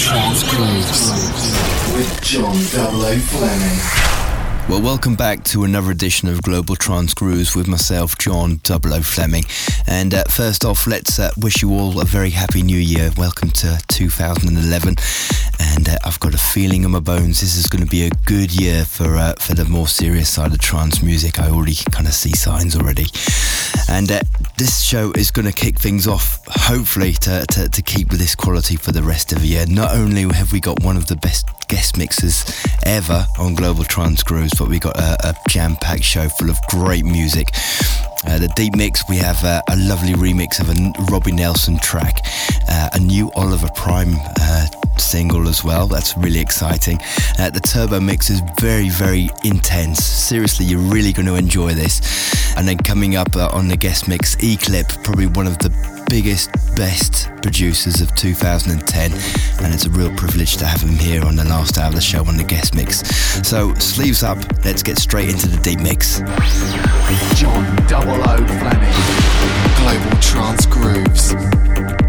Trance Grooves with John W. Fleming. Well, welcome back to another edition of Global Trance Grooves with myself, John Double O Fleming. And uh, first off, let's uh, wish you all a very happy new year. Welcome to 2011. And uh, I've got a feeling in my bones this is going to be a good year for uh, for the more serious side of trance music. I already kind of see signs already. And uh, this show is going to kick things off, hopefully, to, to, to keep with this quality for the rest of the year. Not only have we got one of the best guest mixes ever on Global Trance Grooves, but we got a, a jam-packed show full of great music. Uh, the deep mix, we have uh, a lovely remix of a Robbie Nelson track, uh, a new Oliver Prime uh, single as well. That's really exciting. Uh, the turbo mix is very, very intense. Seriously, you're really going to enjoy this. And then coming up uh, on the guest mix, E-Clip, probably one of the biggest, best producers of 2010, and it's a real privilege to have him here on the last hour of the show on the guest mix. So, sleeves up, let's get straight into the deep mix. John Double O Fleming, Global Trance Grooves.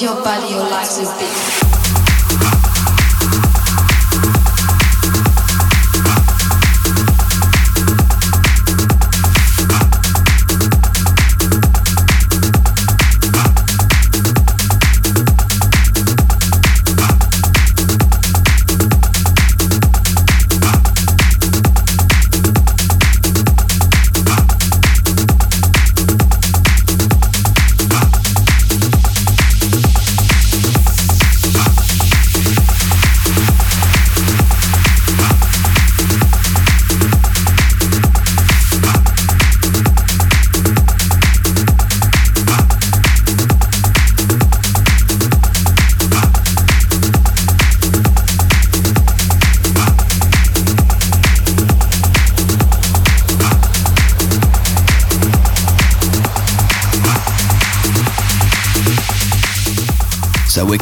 Your body, your life a bit.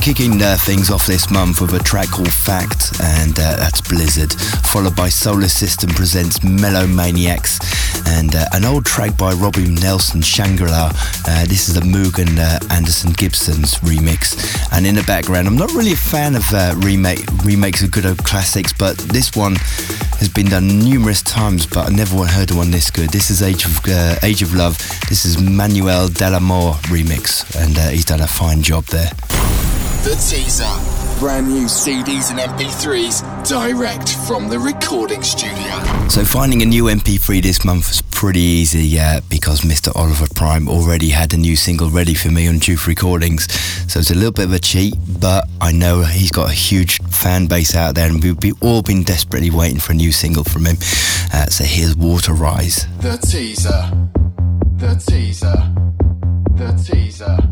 Kicking uh, things off this month with a track called Fact, and uh, that's Blizzard, followed by Solar System presents Mellow Maniacs, and uh, an old track by Robbie Nelson, Shangri-La. Uh, this is a Mugen uh, Anderson Gibson's remix, and in the background, I'm not really a fan of uh, remake remakes of good old classics, but this one has been done numerous times, but I never heard one this good. This is Age of Age of Love. This is Manuel De La Mare remix, and he's done a fine job there. The teaser. Brand new CDs and MP3s direct from the recording studio. So finding a new MP3 this month was pretty easy, yeah, because Mr. Oliver Prime already had a new single ready for me on Juice Recordings. So it's a little bit of a cheat, but I know he's got a huge fan base out there and we've all been desperately waiting for a new single from him. Uh, so here's Water Rise. The teaser. The teaser. The teaser.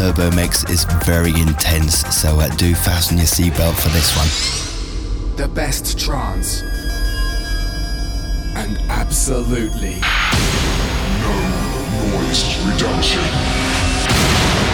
Turbo mix is very intense, so uh, do fasten your seatbelt for this one. The best trance. And absolutely no noise reduction.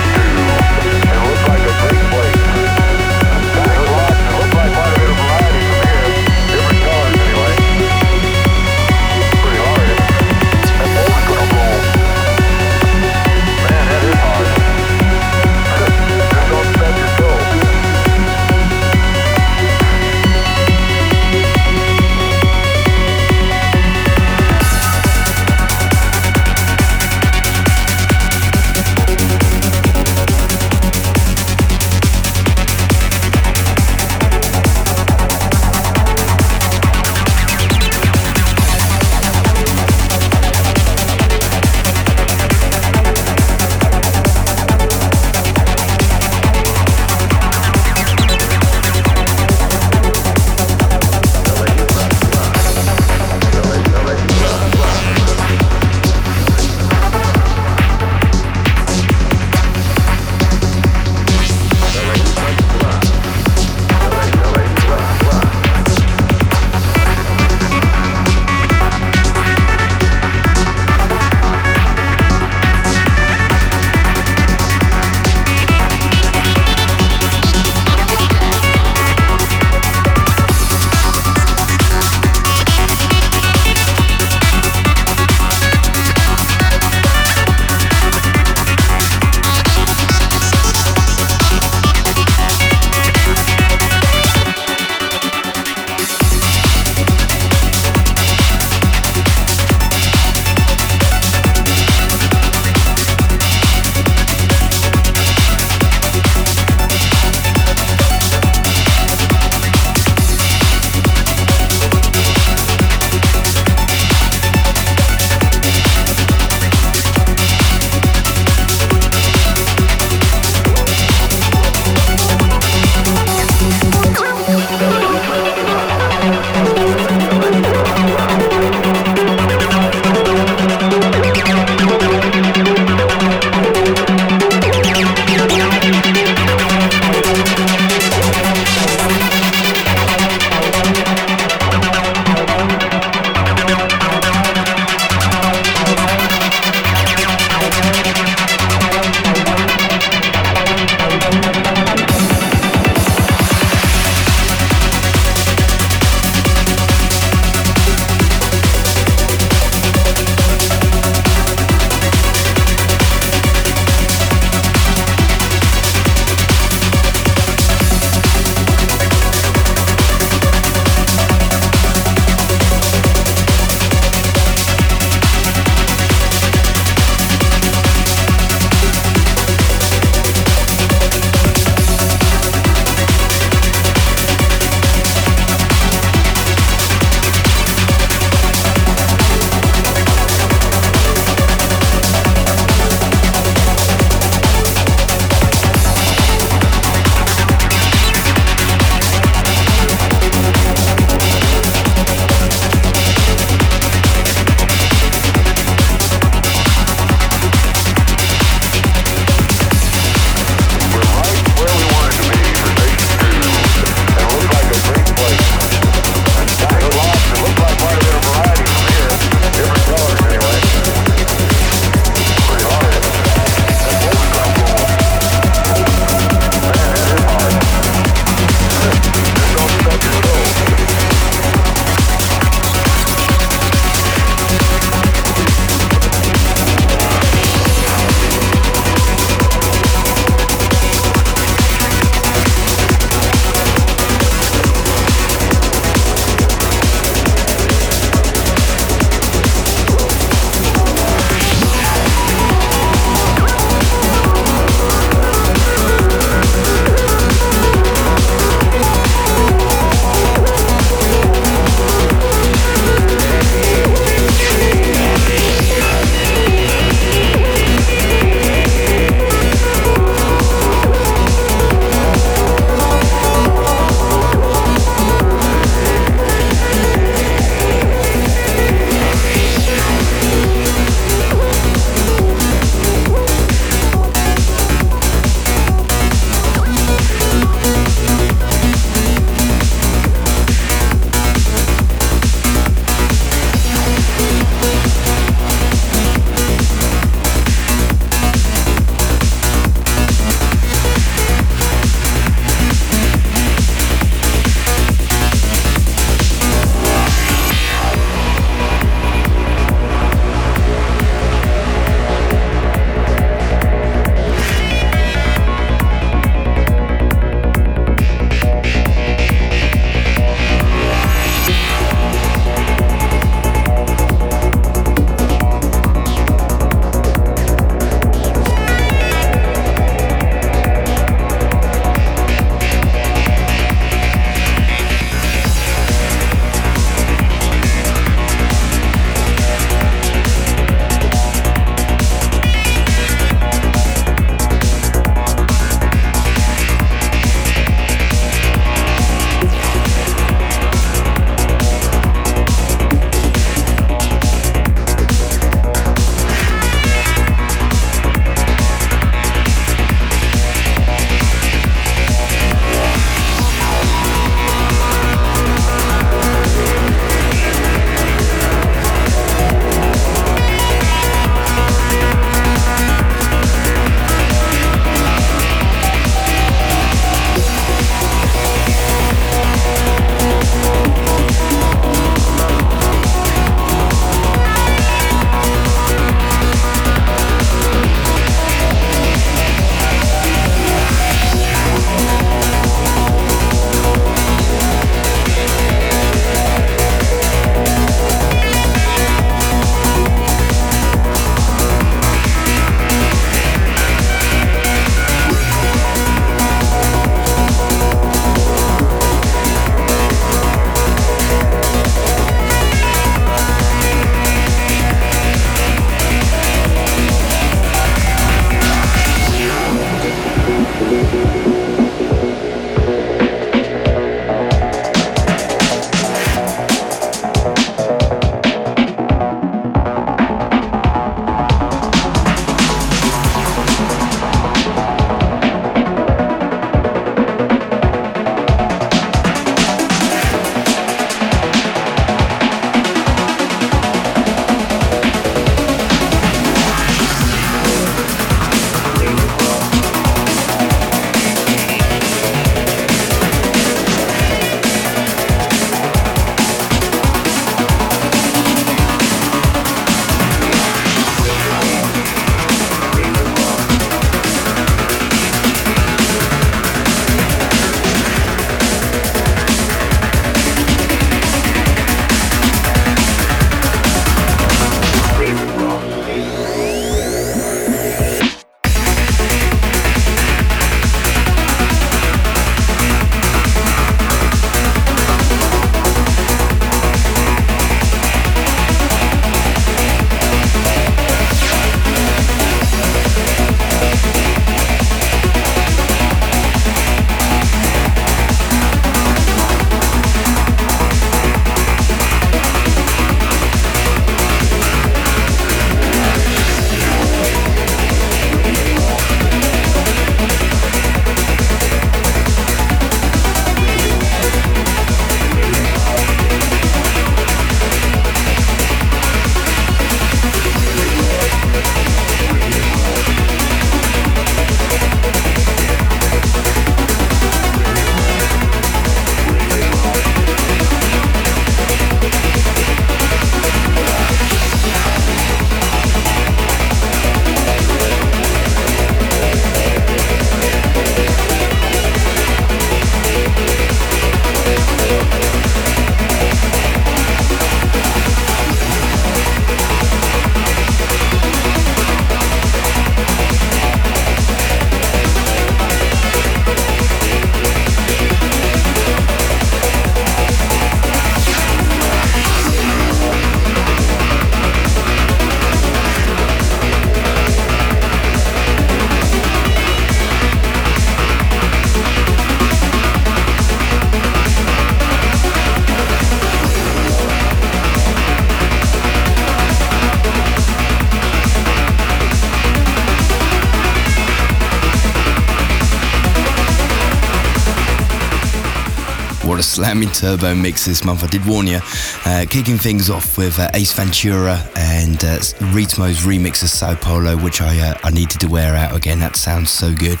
Slamming turbo mix this month. I did warn you. Uh, kicking things off with uh, Ace Ventura and uh, Ritmo's remix of Sao Paulo, which I uh, I needed to wear out again. That sounds so good.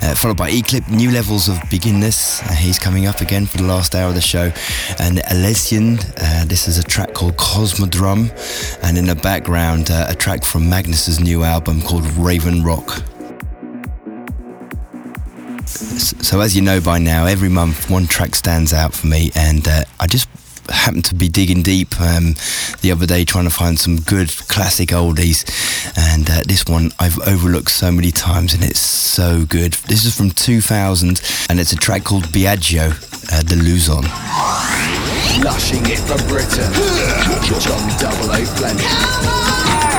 Uh, followed by E-Clip, New Levels of Begin This. Uh, he's coming up again for the last hour of the show. And Alessian, this is a track called Cosmodrum. And in the background, a track from Magnus's new album called Raven Rock. So, as you know by now, every month one track stands out for me, and uh, I just happened to be digging deep um, the other day trying to find some good classic oldies, and uh, this one I've overlooked so many times, and it's so good. This is from 2000, and it's a track called Biagio uh, de Luzon. Lushing it for Britain. John Double O Fleming.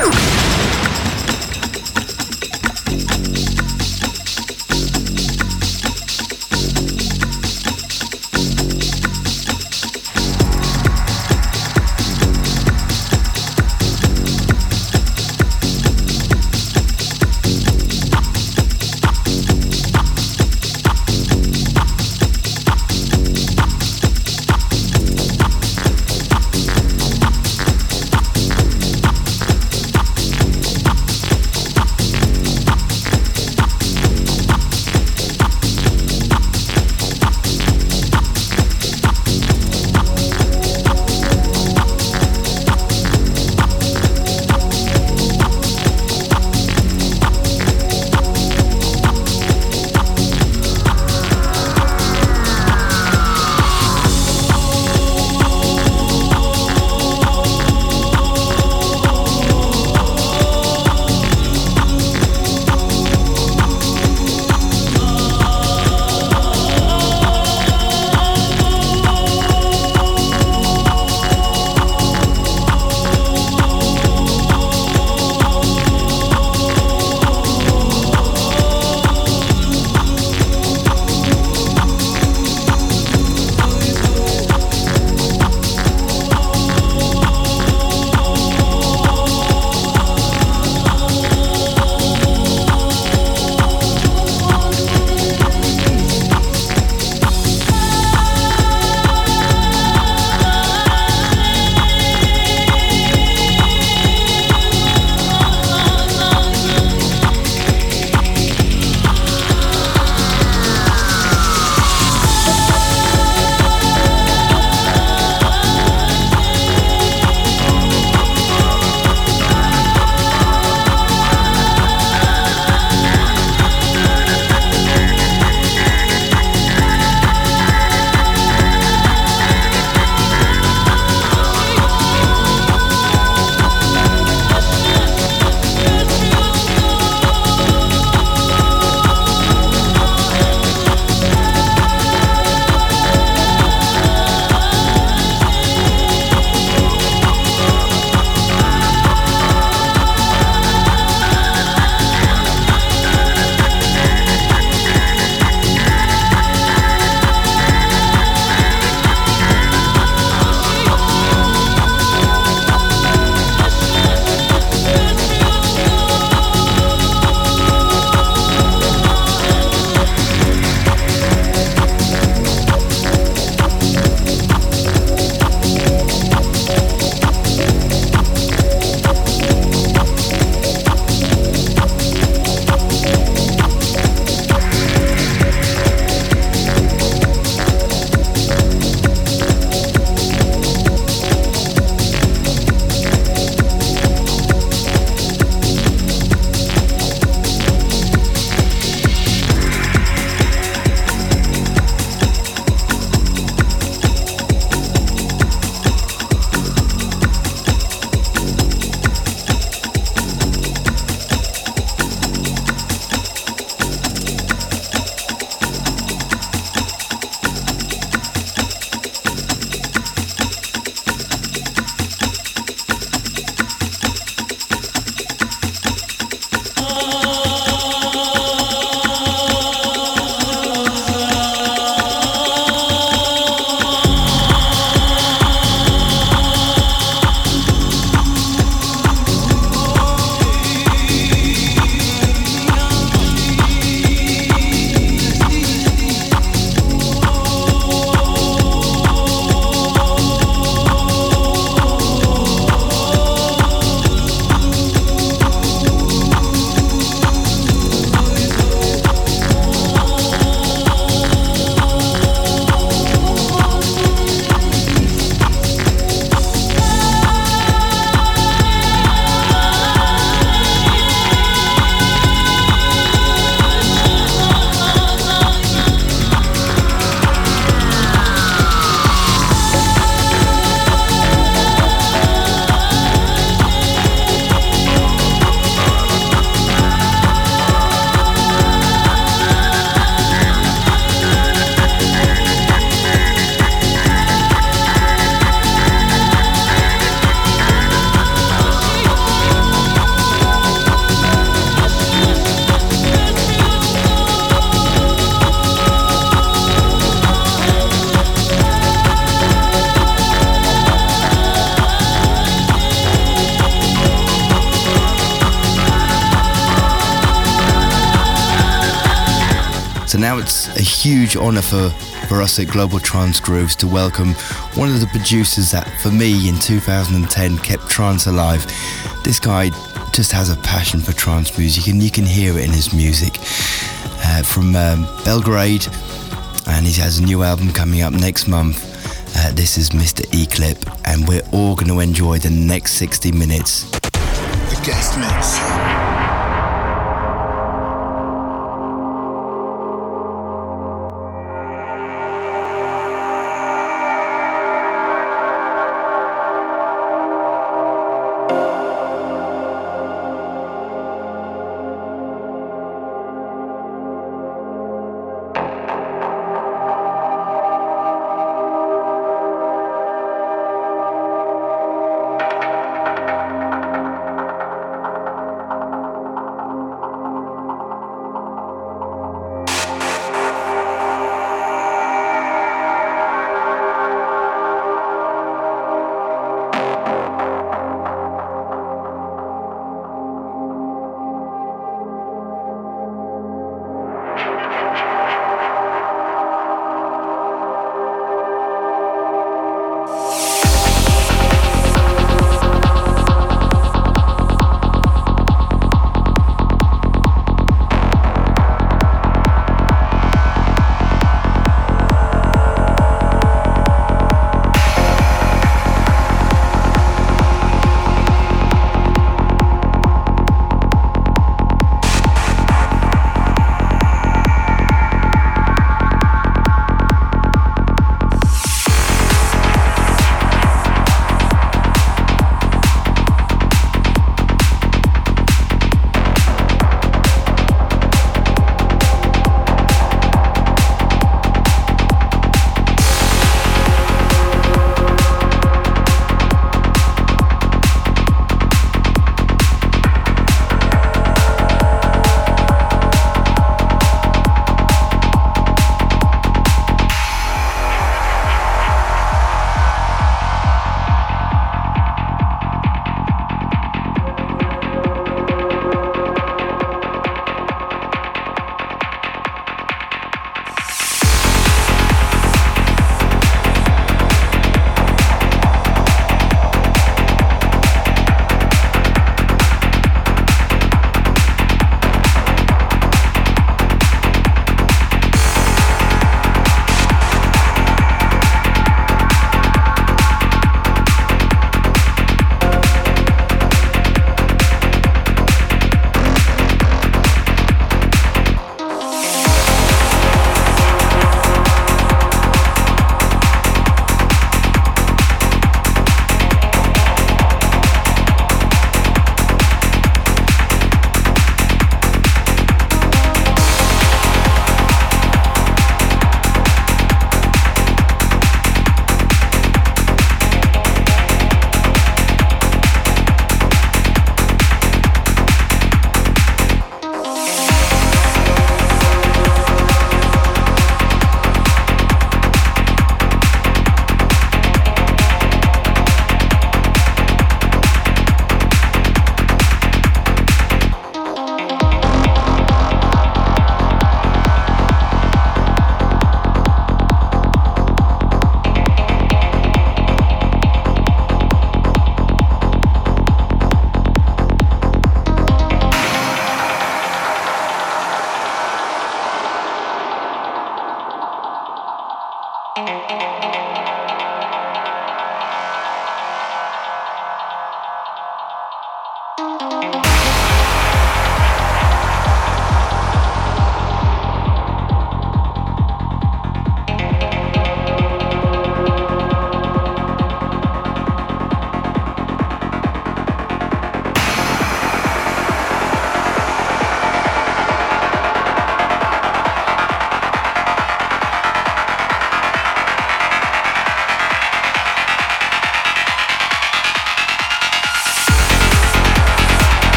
Us at Global Trance Grooves to welcome one of the producers that, for me, in 2010 kept trance alive. This guy just has a passion for trance music, and you can hear it in his music. Uh, from um, Belgrade, and he has a new album coming up next month. Uh, this is Mr. E-Clip, and we're all going to enjoy the next 60 minutes. The guest mix.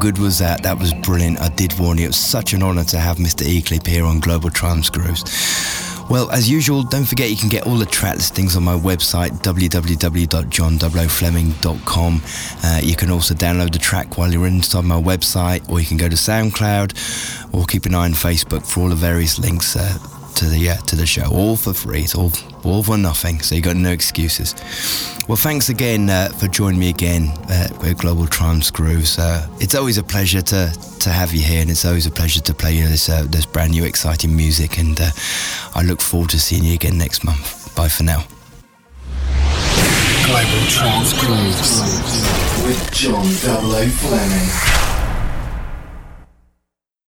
Good was that? That was brilliant. I did warn you. It was such an honour to have Mr. E-Clip here on Global Grooves. Well, as usual, don't forget you can get all the track listings on my website, www.johnfleming.com. Uh, you can also download the track while you're inside my website, or you can go to SoundCloud, or keep an eye on Facebook for all the various links uh, to the to the show, all for free. It's all all for nothing, so you got no excuses. Well, thanks again uh, for joining me again with Global Trance Grooves. Uh, it's always a pleasure to to have you here, and it's always a pleasure to play you this uh, this brand new exciting music. And uh, I look forward to seeing you again next month. Bye for now. Global Trance Grooves with John. Fleming.